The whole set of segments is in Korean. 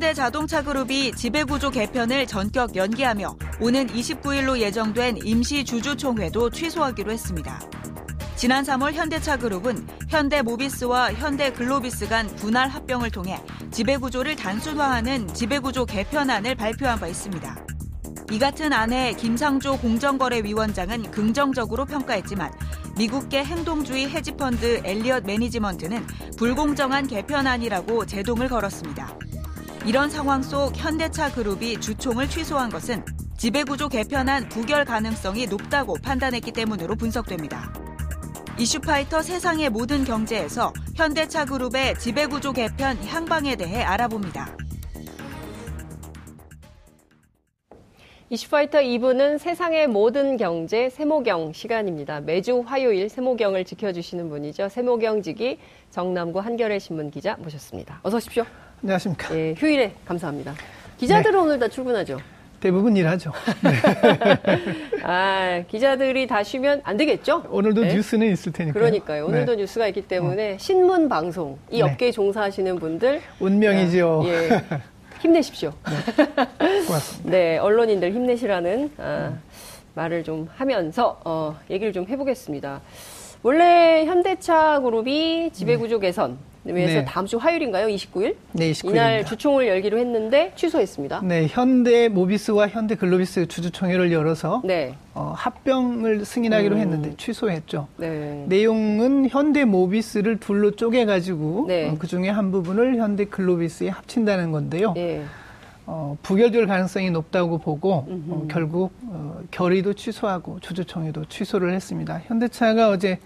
현대자동차그룹이 지배구조 개편을 전격 연기하며 오는 29일로 예정된 임시 주주총회도 취소하기로 했습니다. 지난 3월 현대차그룹은 현대모비스와 현대글로비스 간 분할 합병을 통해 지배구조를 단순화하는 지배구조 개편안을 발표한 바 있습니다. 이 같은 안에 김상조 공정거래위원장은 긍정적으로 평가했지만 미국계 행동주의 헤지펀드 엘리엇 매니지먼트는 불공정한 개편안이라고 제동을 걸었습니다. 이런 상황 속 현대차 그룹이 주총을 취소한 것은 지배구조 개편안 부결 가능성이 높다고 판단했기 때문으로 분석됩니다. 이슈파이터 세상의 모든 경제에서 현대차 그룹의 지배구조 개편 향방에 대해 알아봅니다. 이슈파이터 2부는 세상의 모든 경제 세모경 시간입니다. 매주 화요일 세모경을 지켜주시는 분이죠. 세모경직이 정남구 한겨레 신문 기자 모셨습니다. 어서 오십시오. 안녕하십니까. 예, 휴일에 감사합니다. 기자들은 네. 오늘 다 출근하죠? 대부분 일하죠. 네. 아, 기자들이 다 쉬면 안 되겠죠? 오늘도 네? 뉴스는 있을 테니까. 그러니까요. 오늘도 네. 뉴스가 있기 때문에 어. 신문 방송 이 네. 업계에 종사하시는 분들 운명이죠. 아, 예. 힘내십시오. 네. 고맙습니다. 네, 언론인들 힘내시라는 아, 말을 좀 하면서 어, 얘기를 좀 해보겠습니다. 원래 현대차 그룹이 지배구조 개선 위해서 네. 다음 주 화요일인가요? 29일? 네, 29일. 이날 주총을 열기로 했는데 취소했습니다. 네, 현대 모비스와 현대 글로비스 주주총회를 열어서 네. 어, 합병을 승인하기로 음. 했는데 취소했죠. 네. 내용은 현대 모비스를 둘로 쪼개가지고 네. 어, 그 중에 한 부분을 현대 글로비스에 합친다는 건데요. 네. 어, 부결될 가능성이 높다고 보고 어, 결국 어, 결의도 취소하고 주주총회도 취소를 했습니다. 현대차가 어제 예,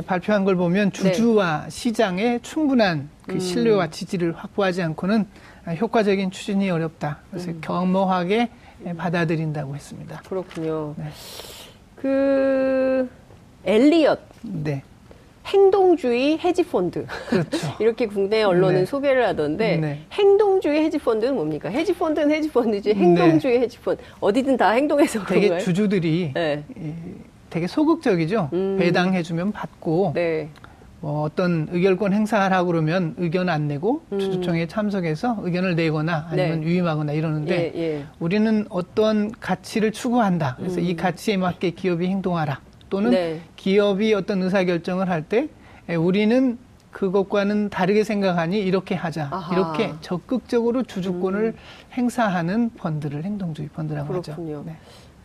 발표한 걸 보면 네. 주주와 네. 시장에 충분한 그 음. 신뢰와 지지를 확보하지 않고는 효과적인 추진이 어렵다. 그래서 음. 경모하게 받아들인다고 했습니다. 그렇군요. 네. 그 엘리엇. 네. 행동주의 헤지펀드. 그렇죠. 이렇게 국내 언론은 네. 소개를 하던데 네. 행동주의 헤지펀드는 뭡니까? 헤지펀드는 헤지펀드지 네. 행동주의 헤지펀드 어디든 다 행동해서 되게 그런가요? 주주들이 네. 되게 소극적이죠. 음. 배당해주면 받고 네. 뭐 어떤 의결권 행사하라고 그러면 의견 안 내고 음. 주주총회에 참석해서 의견을 내거나 아니면 네. 유임하거나 이러는데 예, 예. 우리는 어떤 가치를 추구한다. 그래서 음. 이 가치에 맞게 기업이 행동하라. 또는 네. 기업이 어떤 의사결정을 할 때 우리는 그것과는 다르게 생각하니 이렇게 하자. 아하. 이렇게 적극적으로 주주권을 음. 행사하는 펀드를 행동주의 펀드라고 그렇군요. 하죠. 네.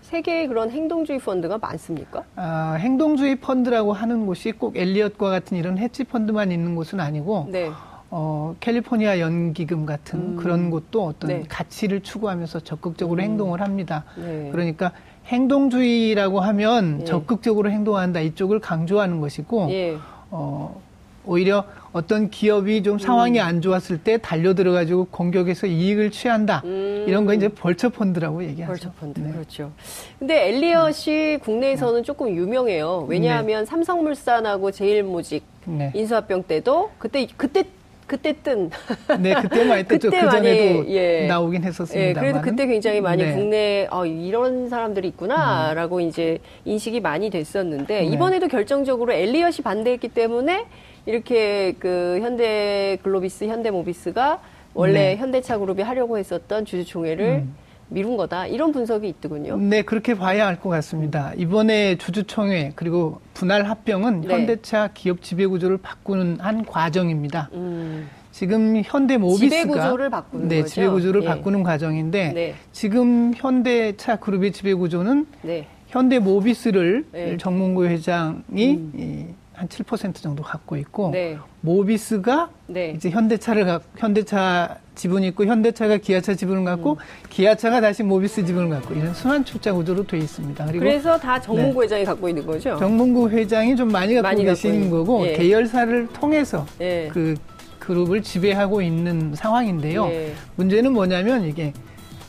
세계에 그런 행동주의 펀드가 많습니까? 아, 행동주의 펀드라고 하는 곳이 꼭 엘리엇과 같은 이런 헤지 펀드만 있는 곳은 아니고 네. 어, 캘리포니아 연기금 같은 음. 그런 곳도 어떤 네. 가치를 추구하면서 적극적으로 음. 행동을 합니다. 네. 그러니까 행동주의라고 하면 예. 적극적으로 행동한다 이쪽을 강조하는 것이고 예. 어, 오히려 어떤 기업이 좀 상황이 음. 안 좋았을 때 달려 들어가지고 공격해서 이익을 취한다. 음. 이런 거 이제 벌처 펀드라고 얘기하죠. 벌처 펀드 네. 그렇죠. 근데 엘리엇이 음. 국내에서는 네. 조금 유명해요. 왜냐하면 네. 삼성물산하고 제일모직 네. 인수합병 때도 그때 그때 그때 뜬. 네, 그때만 했죠. 그때 그 전에도 예. 나오긴 했었습니다. 예, 그래도 그때 굉장히 많이 네. 국내 어, 이런 사람들이 있구나라고 음. 이제 인식이 많이 됐었는데 네. 이번에도 결정적으로 엘리엇이 반대했기 때문에 이렇게 그 현대 글로비스, 현대 모비스가 원래 네. 현대차 그룹이 하려고 했었던 주주 총회를 음. 미룬 거다 이런 분석이 있더군요. 네, 그렇게 봐야 할것 같습니다. 이번에 주주총회 그리고 분할 합병은 네. 현대차 기업 지배 구조를 바꾸는 한 과정입니다. 음. 지금 현대 모비스가 지배 구조를 바꾸는 네, 거죠. 지배 구조를 네. 바꾸는 과정인데 네. 지금 현대차 그룹의 지배 구조는 네. 현대 모비스를 네. 정몽구 회장이 음. 한 7% 정도 갖고 있고 네. 모비스가 네. 이제 현대차를 갖 현대차 지분이 있고 현대차가 기아차 지분을 갖고 음. 기아차가 다시 모비스 지분을 갖고 이런 순환 출자 구조로 돼 있습니다. 그리고 그래서 다 정몽구 네. 회장이 갖고 있는 거죠. 정몽구 회장이 좀 많이 갖고 많이 계시는 갖고 거고 예. 계열사를 통해서 예. 그 그룹을 지배하고 있는 상황인데요. 예. 문제는 뭐냐면 이게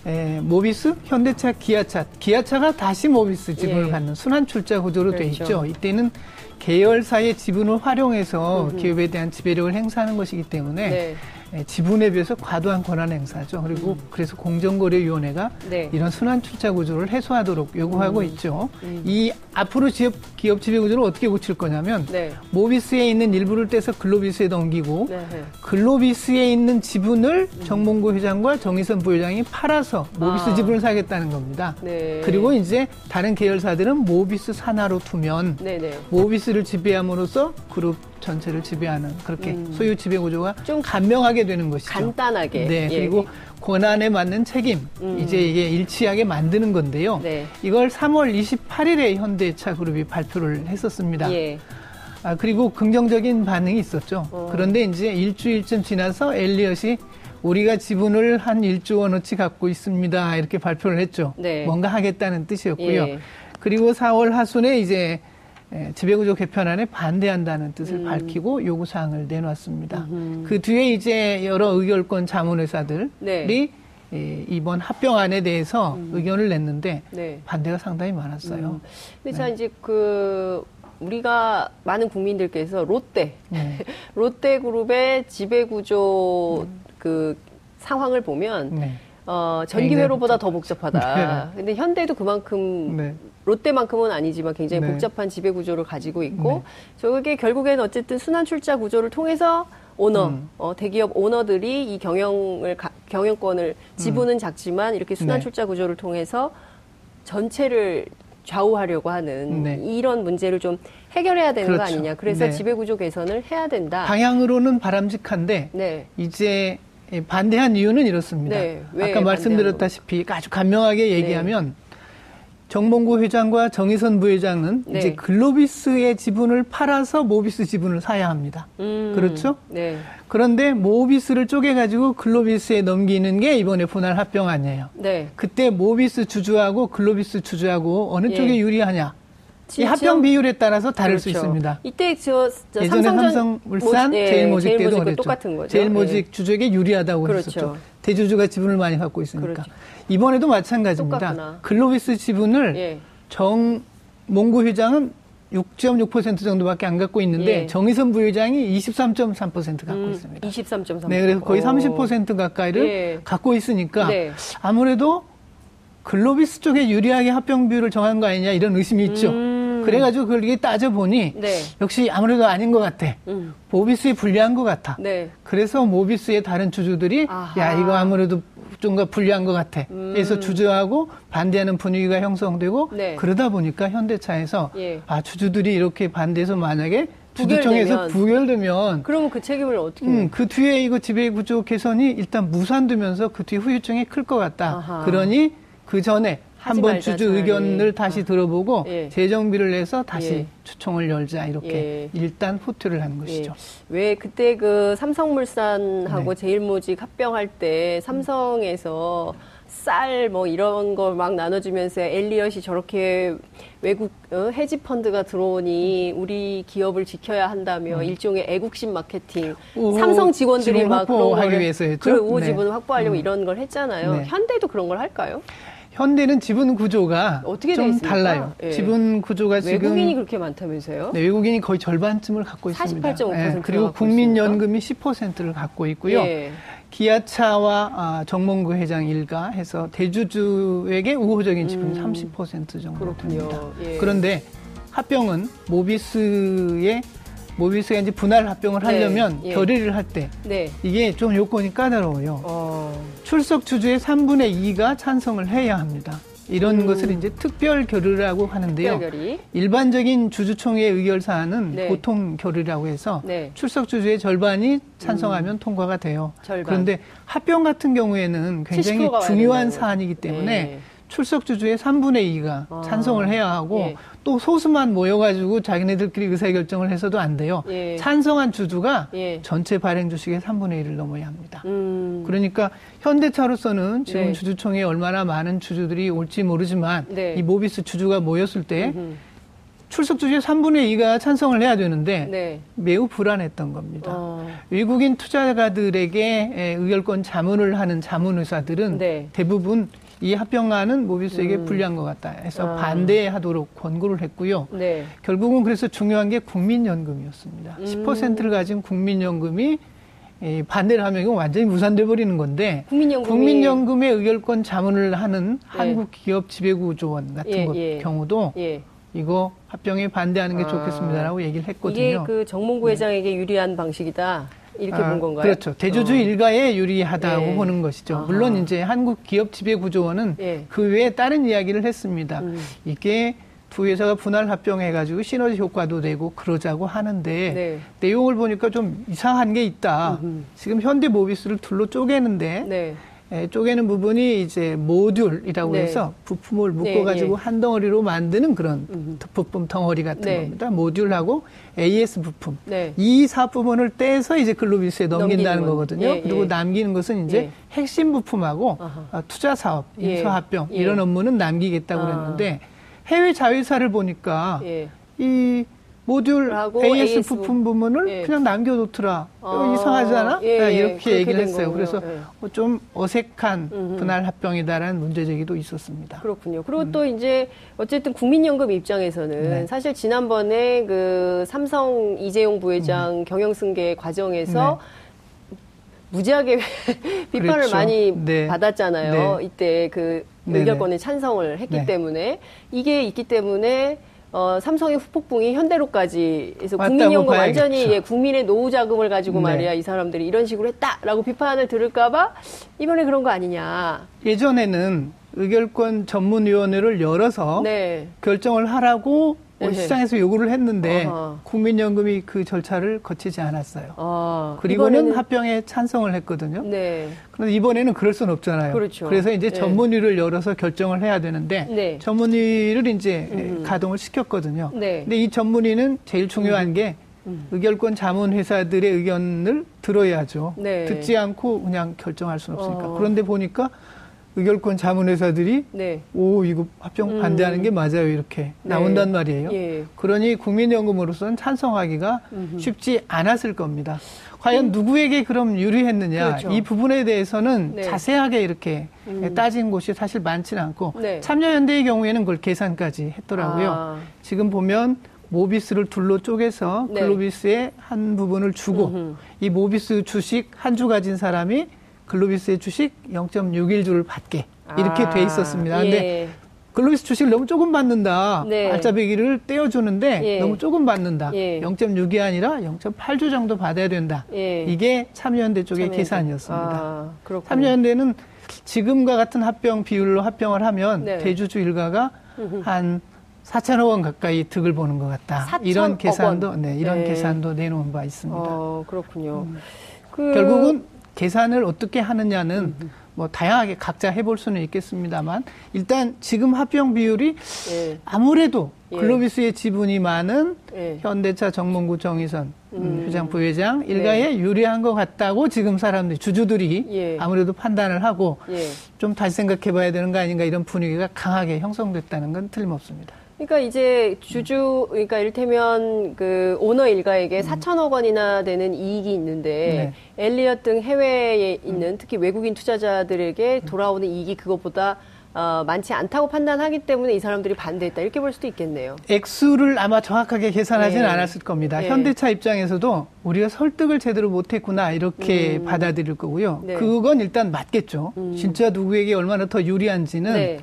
에, 모비스, 현대차, 기아차, 기아차가 다시 모비스 지분을 예. 갖는 순환 출자 구조로 그렇죠. 돼 있죠. 이때는 계열사의 지분을 활용해서 음 기업에 대한 지배력을 행사하는 것이기 때문에 네. 예, 지분에 비해서 과도한 권한 행사죠. 그리고 음. 그래서 공정거래위원회가 네. 이런 순환 출자 구조를 해소하도록 요구하고 음. 있죠. 음. 이 앞으로 기업, 기업 지배 구조를 어떻게 고칠 거냐면 네. 모비스에 있는 일부를 떼서 글로비스에 넘기고 네. 글로비스에 있는 지분을 음. 정몽구 회장과 정의선 부회장이 팔아서 모비스 아. 지분을 사겠다는 겁니다. 네. 그리고 이제 다른 계열사들은 모비스 산하로 두면 네, 네. 모비스를 지배함으로써 그룹 전체를 지배하는 그렇게 음. 소유 지배 구조가 좀 간명하게 되는 것이죠. 간단하게. 네. 예. 그리고 권한에 맞는 책임 음. 이제 이게 일치하게 만드는 건데요. 네. 이걸 3월 28일에 현대차 그룹이 발표를 했었습니다. 예. 아, 그리고 긍정적인 반응이 있었죠. 어. 그런데 이제 일주일쯤 지나서 엘리엇이 우리가 지분을 한 1조 원어치 갖고 있습니다. 이렇게 발표를 했죠. 네. 뭔가 하겠다는 뜻이었고요. 예. 그리고 4월 하순에 이제 예, 지배구조 개편안에 반대한다는 뜻을 음. 밝히고 요구사항을 내놨습니다. 음흠. 그 뒤에 이제 여러 의결권 자문회사들이 네. 예, 이번 합병안에 대해서 음. 의견을 냈는데 네. 반대가 상당히 많았어요. 음. 근데 자 네. 이제 그 우리가 많은 국민들께서 롯데 네. 롯데그룹의 지배구조 음. 그 상황을 보면 네. 어, 전기회로보다 더 복잡하다. 네. 근데 현대도 그만큼 네. 롯데만큼은 아니지만 굉장히 네. 복잡한 지배 구조를 가지고 있고 네. 저게 결국에는 어쨌든 순환 출자 구조를 통해서 오너, 음. 어, 대기업 오너들이 이 경영을 가, 경영권을 지분은 음. 작지만 이렇게 순환 네. 출자 구조를 통해서 전체를 좌우하려고 하는 네. 이런 문제를 좀 해결해야 되는 그렇죠. 거 아니냐. 그래서 네. 지배 구조 개선을 해야 된다. 방향으로는 바람직한데 네. 이제 반대한 이유는 이렇습니다. 네. 아까 말씀드렸다시피 아주 간명하게 얘기하면 정몽구 회장과 정의선 부회장은 네. 이제 글로비스의 지분을 팔아서 모비스 지분을 사야 합니다. 음, 그렇죠? 네. 그런데 모비스를 쪼개가지고 글로비스에 넘기는 게 이번에 분할 합병 아니에요 네. 그때 모비스 주주하고 글로비스 주주하고 어느 예. 쪽에 유리하냐? 이 합병 비율에 따라서 다를 그렇죠. 수 있습니다. 이때 저, 저 예전에 삼성물산, 네, 제일모직 때도 그랬죠. 똑같은 거죠. 제일모직 네. 주주에게 유리하다고 그렇죠. 했었죠. 대주주가 지분을 많이 갖고 있으니까. 그렇죠. 이번에도 마찬가지입니다. 똑같구나. 글로비스 지분을 예. 정 몽구 회장은 6.6% 정도밖에 안 갖고 있는데 예. 정의선 부회장이 23.3% 갖고 음, 있습니다. 23.3%. 네, 그래서 거의 오. 30% 가까이를 예. 갖고 있으니까 네. 아무래도 글로비스 쪽에 유리하게 합병 비율을 정한 거 아니냐 이런 의심이 있죠. 음. 그래가지고 그걸 따져보니 네. 역시 아무래도 아닌 것 같아. 음. 모비스에 불리한 것 같아. 네. 그래서 모비스의 다른 주주들이 아하. 야 이거 아무래도 좀더 불리한 것 같아. 음. 그래서 주주하고 반대하는 분위기가 형성되고 네. 그러다 보니까 현대차에서 예. 아 주주들이 이렇게 반대해서 만약에 주주청에서 부결되면 그러면 그 책임을 어떻게? 음, 그 뒤에 이거 지배 구조 개선이 일단 무산되면서 그 뒤에 후유증이 클 것 같다. 아하. 그러니 그 전에 한번 주주 의견을 다시 아. 들어보고 예. 재정비를 내서 다시 예. 추총을 열자 이렇게 예. 일단 후퇴를 하는 것이죠. 예. 왜 그때 그 삼성물산하고 네. 제일모직 합병할 때 삼성에서 쌀 뭐 이런 거 막 나눠주면서 엘리엇이 저렇게 외국 어, 헤지 펀드가 들어오니 우리 기업을 지켜야 한다며 음. 일종의 애국심 마케팅 오, 삼성 직원들이 막 그런 걸 위해서 했죠. 그 우호 지분 네. 확보하려고 음. 이런 걸 했잖아요. 네. 현대도 그런 걸 할까요? 현대는 지분 구조가 어떻게 좀 달라요. 예. 지분 구조가 지금 외국인이 그렇게 많다면서요? 네, 외국인이 거의 절반쯤을 갖고 있습니다. 48.5% 예, 그리고 국민연금이 10%를 갖고 있고요. 예. 기아차와 아, 정몽구 회장 일가 해서 대주주에게 우호적인 지분이 음. 30% 정도 그렇군요. 됩니다. 예. 그런데 합병은 모비스의 모비스가 이제 분할 합병을 네. 하려면 네. 예. 결의를 할때 네. 이게 좀 요건이 까다로워요. 어. 출석 주주의 3분의 2가 찬성을 해야 합니다. 이런 음. 것을 이제 특별 결의라고 하는데요. 특별결의. 일반적인 주주총회 의결 사안은 네. 보통 결의라고 해서 네. 출석 주주의 절반이 찬성하면 음. 통과가 돼요. 절반. 그런데 합병 같은 경우에는 굉장히 중요한 사안이기 때문에 네. 출석 주주의 3분의 2가 아. 찬성을 해야 하고 예. 또 소수만 모여가지고 자기네들끼리 의사결정을 해서도 안 돼요. 예. 찬성한 주주가 예. 전체 발행 주식의 3분의 1을 넘어야 합니다. 음. 그러니까 현대차로서는 지금 네. 주주총회에 얼마나 많은 주주들이 올지 모르지만 네. 이 모비스 주주가 모였을 때 음흠. 출석 주주의 3분의 2가 찬성을 해야 되는데 네. 매우 불안했던 겁니다. 어. 외국인 투자가들에게 의결권 자문을 하는 자문 의사들은 네. 대부분 이 합병안은 모비스에게 음. 불리한 것 같다 해서 아. 반대하도록 권고를 했고요. 네. 결국은 그래서 중요한 게 국민연금이었습니다. 음. 10%를 가진 국민연금이 이 반대를 하면 이건 완전히 무산돼 버리는 건데 국민연금이... 국민연금의 의결권 자문을 하는 네. 한국기업지배구조원 같은 예, 것 예. 경우도 예. 이거 합병에 반대하는 게 아, 좋겠습니다라고 얘기를 했거든요. 이게 그 정몽구 회장에게 네. 유리한 방식이다. 이렇게 아, 본 건가요? 그렇죠. 대주주 어. 일가에 유리하다고 예. 보는 것이죠. 아하. 물론 이제 한국 기업 지배 구조원은 예. 그 외에 다른 이야기를 했습니다. 음. 이게 두 회사가 분할 합병해가지고 시너지 효과도 되고 그러자고 하는데 네. 내용을 보니까 좀 이상한 게 있다. 음흠. 지금 현대 모비스를 둘로 쪼개는데 네. 에, 쪼개는 부분이 이제 모듈이라고 네. 해서 부품을 묶어 가지고 네, 네. 한 덩어리로 만드는 그런 음흠. 부품 덩어리 같은 네. 겁니다. 모듈하고 AS 부품 네. 이 사부분을 떼서 이제 글로비스에 넘긴다는 거거든요. 예, 그리고 예. 남기는 것은 이제 예. 핵심 부품하고 아하. 투자 사업, 인수 합병 이런 업무는 남기겠다고 아. 그랬는데. 해외 자회사를 보니까 예. 이 모듈 AS, AS 부품 부문을 예. 그냥 남겨놓더라. 아, 이상하잖아? 예, 아, 이렇게 얘기를 했어요. 그래서 예. 뭐좀 어색한 음흠. 분할 합병이다라는 문제 제기도 있었습니다. 그렇군요. 그리고 음. 또 이제 어쨌든 국민연금 입장에서는 네. 사실 지난번에 그 삼성 이재용 부회장 음. 경영승계 과정에서 네. 무지하게 비판을 그렇죠. 많이 네. 받았잖아요. 네. 이때 그 의결권에 찬성을 했기 네. 때문에 이게 있기 때문에 어, 삼성의 후폭풍이 현대로까지 해서 국민연금 완전히 예, 국민의 노후 자금을 가지고 네. 말이야 이 사람들이 이런 식으로 했다라고 비판을 들을까봐 이번에 그런 거 아니냐. 예전에는 의결권 전문위원회를 열어서 네. 결정을 하라고 네. 시장에서 요구를 했는데 어허. 국민연금이 그 절차를 거치지 않았어요. 아, 그리고는 이번에는... 합병에 찬성을 했거든요. 네. 그런데 이번에는 그럴 수는 없잖아요. 그렇죠. 그래서 이제 네. 전문위를 열어서 결정을 해야 되는데 네. 전문위를 이제 음. 가동을 시켰거든요. 네. 근데 이 전문위는 제일 중요한 음. 게 음. 의결권 자문 회사들의 의견을 들어야죠. 네. 듣지 않고 그냥 결정할 수는 없으니까. 어. 그런데 보니까 의결권 자문회사들이 네. 오 이거 합병 음. 반대하는 게 맞아요 이렇게 네. 나온단 말이에요. 예. 그러니 국민연금으로서는 찬성하기가 음흠. 쉽지 않았을 겁니다. 과연 음. 누구에게 그럼 유리했느냐 그렇죠. 이 부분에 대해서는 네. 자세하게 이렇게 음. 따진 곳이 사실 많지는 않고 네. 참여연대의 경우에는 그걸 계산까지 했더라고요. 아. 지금 보면 모비스를 둘로 쪼개서 네. 글로비스의 한 부분을 주고 음흠. 이 모비스 주식 한 주 가진 사람이 글로비스의 주식 0.61주를 받게 이렇게 아, 돼 있었습니다. 근데 예. 글로비스 주식을 너무 조금 받는다. 네. 알짜배기를 떼어주는데 예. 너무 조금 받는다. 예. 0.6이 아니라 0.8주 정도 받아야 된다. 예. 이게 참여연대 쪽의 참여연대. 계산이었습니다. 아, 참여연대는 지금과 같은 합병 비율로 합병을 하면 네. 대주주 일가가 한 4천억 원 가까이 득을 보는 것 같다. 이런 계산도 네, 이런 네. 계산도 내놓은 바 있습니다. 어, 그렇군요. 음. 그... 결국은 계산을 어떻게 하느냐는 뭐 다양하게 각자 해볼 수는 있겠습니다만 일단 지금 합병 비율이 예. 아무래도 예. 글로비스의 지분이 많은 예. 현대차 정몽구 정의선 음. 회장 부회장 일가에 네. 유리한 것 같다고 지금 사람들이 주주들이 예. 아무래도 판단을 하고 예. 좀 다시 생각해봐야 되는 거 아닌가 이런 분위기가 강하게 형성됐다는 건 틀림없습니다. 그러니까 이제 주주 그러니까 이를테면 그 오너 일가에게 음. 4천억 원이나 되는 이익이 있는데 네. 엘리엇 등 해외에 있는 특히 외국인 투자자들에게 돌아오는 이익이 그것보다 어, 많지 않다고 판단하기 때문에 이 사람들이 반대했다 이렇게 볼 수도 있겠네요. 액수를 아마 정확하게 계산하지는 네. 않았을 겁니다. 네. 현대차 입장에서도 우리가 설득을 제대로 못했구나 이렇게 음. 받아들일 거고요. 네. 그건 일단 맞겠죠. 음. 진짜 누구에게 얼마나 더 유리한지는 네.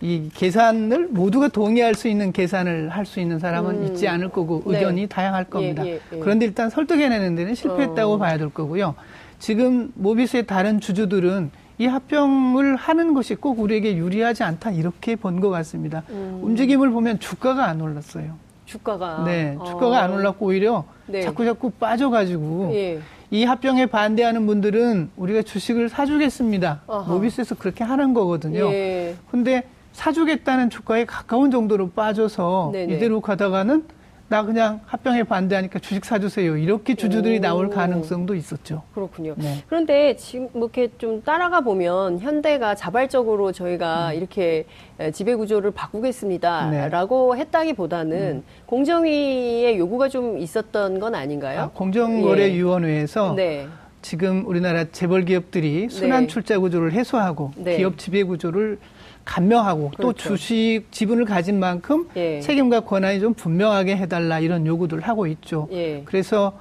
이 계산을 모두가 동의할 수 있는 계산을 할 수 있는 사람은 음. 있지 않을 거고 네. 의견이 네. 다양할 겁니다. 예, 예, 예. 그런데 일단 설득해내는 데는 실패했다고 어. 봐야 될 거고요. 지금 모비스의 다른 주주들은 이 합병을 하는 것이 꼭 우리에게 유리하지 않다 이렇게 본 것 같습니다. 음. 움직임을 보면 주가가 안 올랐어요. 주가가 네, 주가가 어. 안 올랐고 오히려 네. 자꾸 자꾸 빠져가지고 예. 이 합병에 반대하는 분들은 우리가 주식을 사주겠습니다. 어허. 모비스에서 그렇게 하는 거거든요. 예. 근데 사주겠다는 주가에 가까운 정도로 빠져서 네네. 이대로 가다가는 나 그냥 합병에 반대하니까 주식 사주세요. 이렇게 주주들이 오. 나올 가능성도 있었죠. 그렇군요. 네. 그런데 지금 뭐 이렇게 좀 따라가 보면 현대가 자발적으로 저희가 음. 이렇게 지배 구조를 바꾸겠습니다라고 네. 했다기보다는 음. 공정위의 요구가 좀 있었던 건 아닌가요? 아, 공정거래위원회에서 네. 지금 우리나라 재벌 기업들이 순환 네. 출자 구조를 해소하고 네. 기업 지배 구조를 간명하고 그렇죠. 또 주식 지분을 가진 만큼 예. 책임과 권한이 좀 분명하게 해달라 이런 요구들 을 하고 있죠. 예. 그래서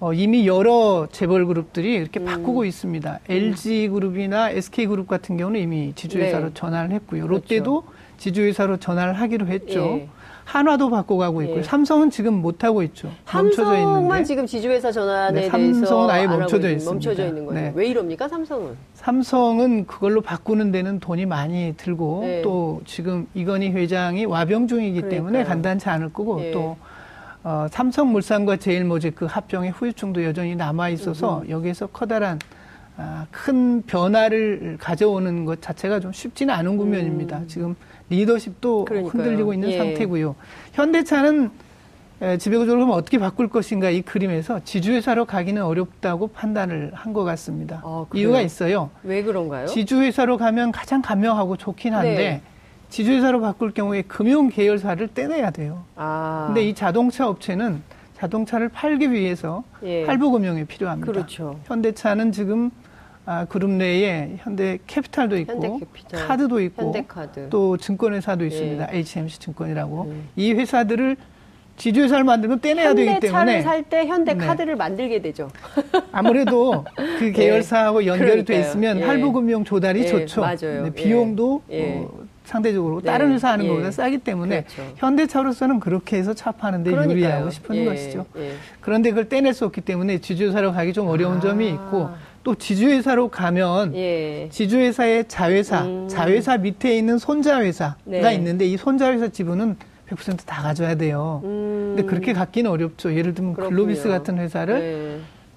어, 이미 여러 재벌 그룹들이 이렇게 음. 바꾸고 있습니다. 음. LG 그룹이나 SK 그룹 같은 경우는 이미 지주회사로 네. 전환을 했고요. 그렇죠. 롯데도 지주회사로 전환을 하기로 했죠. 예. 한화도 바꿔가고 있고요. 예. 삼성은 지금 못 하고 있죠. 멈춰져 있는데. 지금 지주회사 전환에 네, 삼성은 아예 멈춰져 있습니다. 멈춰져 있는 거예요. 네. 왜 이럽니까 삼성은? 삼성은 그걸로 바꾸는 데는 돈이 많이 들고 네. 또 지금 이건희 회장이 와병 중이기 그러니까요. 때문에 간단치 않을 거고 예. 또 어, 삼성물산과 제일모직 그 합병의 후유증도 여전히 남아 있어서 여기에서 커다란 아, 큰 변화를 가져오는 것 자체가 좀 쉽지는 않은 국면입니다. 음. 지금 리더십도 그러니까요. 흔들리고 있는 예. 상태고요. 현대차는 지배구조를 그럼 어떻게 바꿀 것인가 이 그림에서 지주회사로 가기는 어렵다고 판단을 한 것 같습니다. 아, 이유가 있어요. 왜 그런가요? 지주회사로 가면 가장 간명하고 좋긴 한데 네. 지주회사로 바꿀 경우에 금융 계열사를 떼내야 돼요. 아. 근데 이 자동차 업체는 자동차를 팔기 위해서 예. 할부금융이 필요합니다. 그렇죠. 현대차는 지금 아, 그룹 내에 현대 캐피탈도 있고 현대캐피탈, 카드도 있고 현대카드. 또 증권회사도 있습니다. 예. HMC 증권이라고 음. 이 회사들을 지주회사를 만들면 떼내야 되기 때문에 현대차를 살 때 현대카드를 네. 만들게 되죠. 아무래도 그 예. 계열사하고 예. 연결이 돼 있으면 예. 할부금융 조달이 예. 좋죠. 맞아요. 네, 비용도 어, 상대적으로 다른 네. 회사 하는 것보다 싸기 때문에 그렇죠. 현대차로서는 그렇게 해서 차 파는데 그러니까요. 유리하고 싶은 것이죠. 그런데 그걸 떼낼 수 없기 때문에 지주회사로 가기 좀 어려운 아. 점이 있고 또 지주회사로 가면 예. 지주회사의 자회사, 음. 자회사 밑에 있는 손자회사가 네. 있는데 이 손자회사 지분은 100%다 가져야 돼요. 음. 근데 그렇게 갖기는 어렵죠. 예를 들면 그렇군요. 글로비스 같은 회사를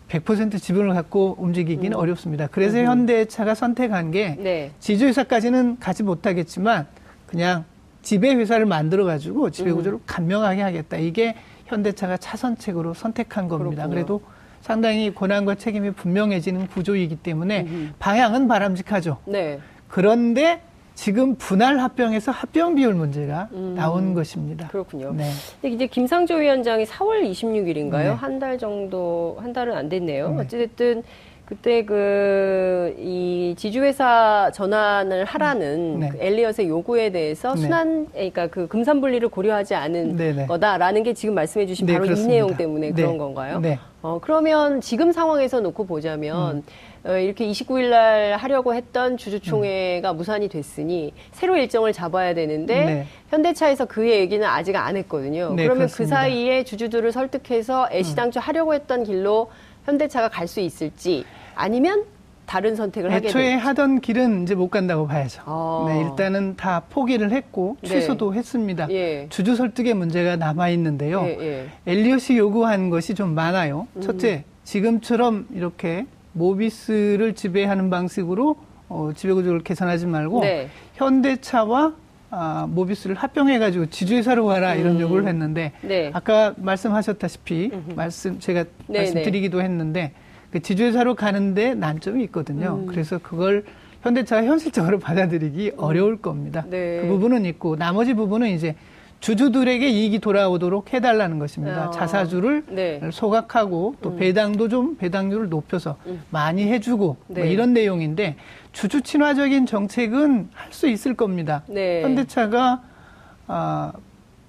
네. 100% 지분을 갖고 움직이기는 음. 어렵습니다. 그래서 음. 현대차가 선택한 게 네. 지주회사까지는 가지 못하겠지만 그냥 지배회사를 만들어 가지고 지배구조를 음. 간명하게 하겠다. 이게 현대차가 차선책으로 선택한 겁니다. 그렇군요. 그래도 상당히 권한과 책임이 분명해지는 구조이기 때문에 음흠. 방향은 바람직하죠. 네. 그런데 지금 분할 합병에서 합병 비율 문제가 음. 나온 것입니다. 그렇군요. 네. 이제 김상조 위원장이 4월 26일인가요? 네. 한달 정도 한 달은 안 됐네요. 네. 어찌됐든 그때 그, 이 지주회사 전환을 하라는 네. 그 엘리엇의 요구에 대해서 네. 순환, 그러니까 그 금산분리를 고려하지 않은 네네. 네. 거다라는 게 지금 말씀해 주신 네, 바로 그렇습니다. 이 내용 때문에 네. 그런 건가요? 네. 어, 그러면 지금 상황에서 놓고 보자면, 음. 어, 이렇게 29일 날 하려고 했던 주주총회가 음. 무산이 됐으니 새로 일정을 잡아야 되는데 네. 현대차에서 그 얘기는 아직 안 했거든요. 네, 그러면 그 그렇습니다. 그 사이에 주주들을 설득해서 애시당초 음. 하려고 했던 길로 현대차가 갈 수 있을지 아니면 다른 선택을 하게 애초에 될지. 하던 길은 이제 못 간다고 봐야죠. 아. 네, 일단은 다 포기를 했고 네. 취소도 했습니다. 예. 주주 설득의 문제가 남아 있는데요. 예, 예. 엘리엇이 요구한 것이 좀 많아요. 음. 첫째, 지금처럼 이렇게 모비스를 지배하는 방식으로 어, 지배구조를 개선하지 말고 네. 현대차와 아, 모비스를 합병해가지고 지주회사로 가라 이런 음. 요구를 했는데 네. 아까 말씀하셨다시피 음흠. 말씀 제가 네, 말씀드리기도 네. 했는데 그 지주회사로 가는데 난점이 있거든요. 음. 그래서 그걸 현대차가 현실적으로 받아들이기 음. 어려울 겁니다. 네. 그 부분은 있고 나머지 부분은 이제 주주들에게 이익이 돌아오도록 해달라는 것입니다. 어. 자사주를 네. 소각하고 또 음. 배당도 좀 배당률을 높여서 음. 많이 해주고 뭐 네. 뭐 이런 내용인데 주주 친화적인 정책은 할 수 있을 겁니다. 네. 현대차가 아,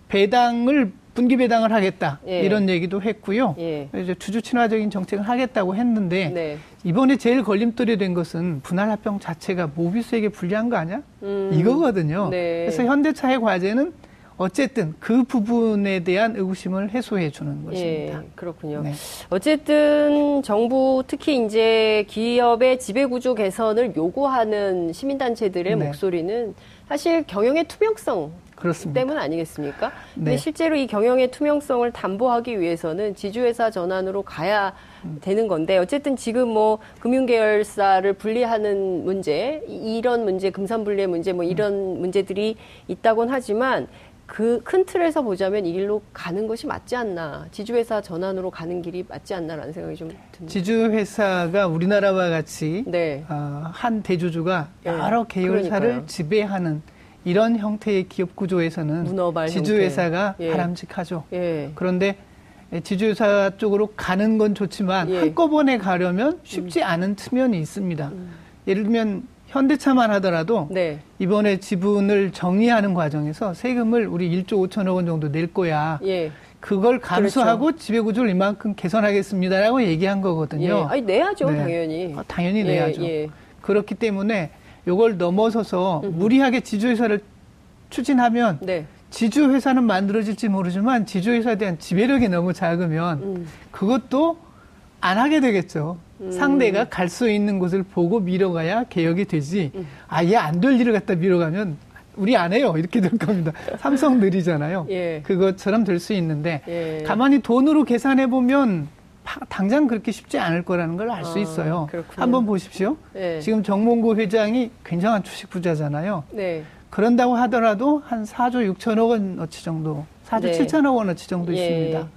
배당을 분기 배당을 하겠다 예. 이런 얘기도 했고요. 예. 이제 주주 친화적인 정책을 하겠다고 했는데 네. 이번에 제일 걸림돌이 된 것은 분할 합병 자체가 모비스에게 불리한 거 아니야? 음. 이거거든요. 네. 그래서 현대차의 과제는 어쨌든 그 부분에 대한 의구심을 해소해 주는 것입니다. 예, 그렇군요. 네. 어쨌든 정부 특히 이제 기업의 지배 구조 개선을 요구하는 시민 단체들의 네. 목소리는 사실 경영의 투명성 그렇습니다. 때문 아니겠습니까? 네. 근데 실제로 이 경영의 투명성을 담보하기 위해서는 지주회사 전환으로 가야 음. 되는 건데 어쨌든 지금 뭐 금융계열사를 분리하는 문제, 이런 문제, 금산분리의 문제, 뭐 이런 음. 문제들이 있다곤 하지만 그 큰 틀에서 보자면 이 길로 가는 것이 맞지 않나 지주회사 전환으로 가는 길이 맞지 않나라는 생각이 좀 듭니다. 지주회사가 우리나라와 같이 네. 어, 한 대주주가 네. 여러 계열사를 그러니까요. 지배하는 이런 형태의 기업 구조에서는 지주회사가 예. 바람직하죠. 예. 그런데 지주회사 쪽으로 가는 건 좋지만 예. 한꺼번에 가려면 쉽지 음. 않은 측면이 있습니다. 음. 예를 들면 현대차만 하더라도 네. 이번에 지분을 정리하는 과정에서 세금을 우리 1조 5천억 원 정도 낼 거야. 예. 그걸 감수하고 그렇죠. 지배 구조를 이만큼 개선하겠습니다라고 얘기한 거거든요. 예. 아니 내야죠, 네. 당연히. 아, 당연히 예, 내야죠. 예. 그렇기 때문에 이걸 넘어서서 음. 무리하게 지주회사를 추진하면 네. 지주회사는 만들어질지 모르지만 지주회사에 대한 지배력이 너무 작으면 음. 그것도 안 하게 되겠죠. 음. 상대가 갈 수 있는 곳을 보고 밀어가야 개혁이 되지. 음. 아예 안 될 일을 갖다 밀어가면 우리 안 해요. 이렇게 될 겁니다. 삼성 느리잖아요. 예. 그것처럼 될 수 있는데 예. 가만히 돈으로 계산해 보면 당장 그렇게 쉽지 않을 거라는 걸 알수 아, 있어요. 그렇군요. 한번 보십시오. 네. 지금 정몽구 회장이 굉장한 주식 부자잖아요. 네. 그런다고 하더라도 한 4조 6천억 원어치 정도, 4조 네. 7천억 원어치 정도 예. 있습니다.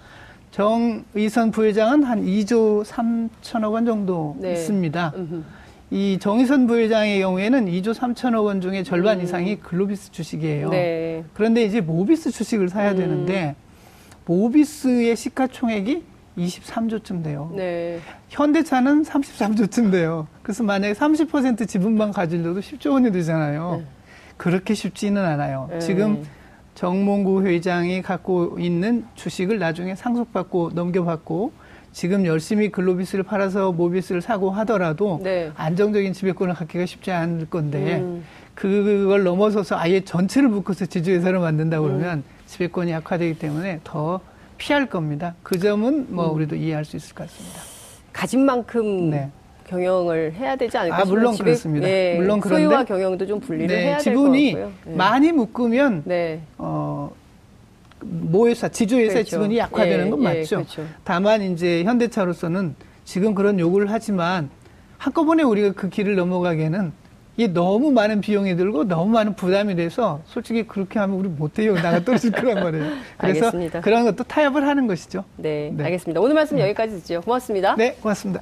정의선 부회장은 한 2조 3천억 원 정도 네. 있습니다. 음흠. 이 정의선 부회장의 경우에는 2조 3천억 원 중에 절반 음. 이상이 글로비스 주식이에요. 네. 그런데 이제 모비스 주식을 사야 음. 되는데 모비스의 시가총액이 23조쯤 돼요. 네. 현대차는 33조쯤 돼요. 그래서 만약에 30% 지분만 가지려도 10조 원이 되잖아요. 네. 그렇게 쉽지는 않아요. 네. 지금 정몽구 회장이 갖고 있는 주식을 나중에 상속받고 넘겨받고 지금 열심히 글로비스를 팔아서 모비스를 사고 하더라도 네. 안정적인 지배권을 갖기가 쉽지 않을 건데 음. 그걸 넘어서서 아예 전체를 묶어서 지주회사를 만든다 그러면 음. 지배권이 약화되기 때문에 더 피할 겁니다. 그 점은 뭐 음. 우리도 이해할 수 있을 것 같습니다. 가진 만큼 네. 경영을 해야 되지 않을까 아, 물론 집에, 그렇습니다. 네, 물론 그런데 소유와 경영도 좀 분리를 네, 해야 될것 같고요. 지분이 네. 많이 묶으면 네. 어 모회사 지주회사 그렇죠. 지분이 약화되는 예, 건 맞죠. 예, 그렇죠. 다만 이제 현대차로서는 지금 그런 요구를 하지만 한꺼번에 우리가 그 길을 넘어가기에는 이게 너무 많은 비용이 들고 너무 많은 부담이 돼서 솔직히 그렇게 하면 우리 못해요. 나가 떨어질 거란 말이에요. 그래서 알겠습니다. 그런 것도 타협을 하는 것이죠. 네, 네. 알겠습니다. 오늘 말씀 여기까지 듣죠. 고맙습니다. 네, 고맙습니다.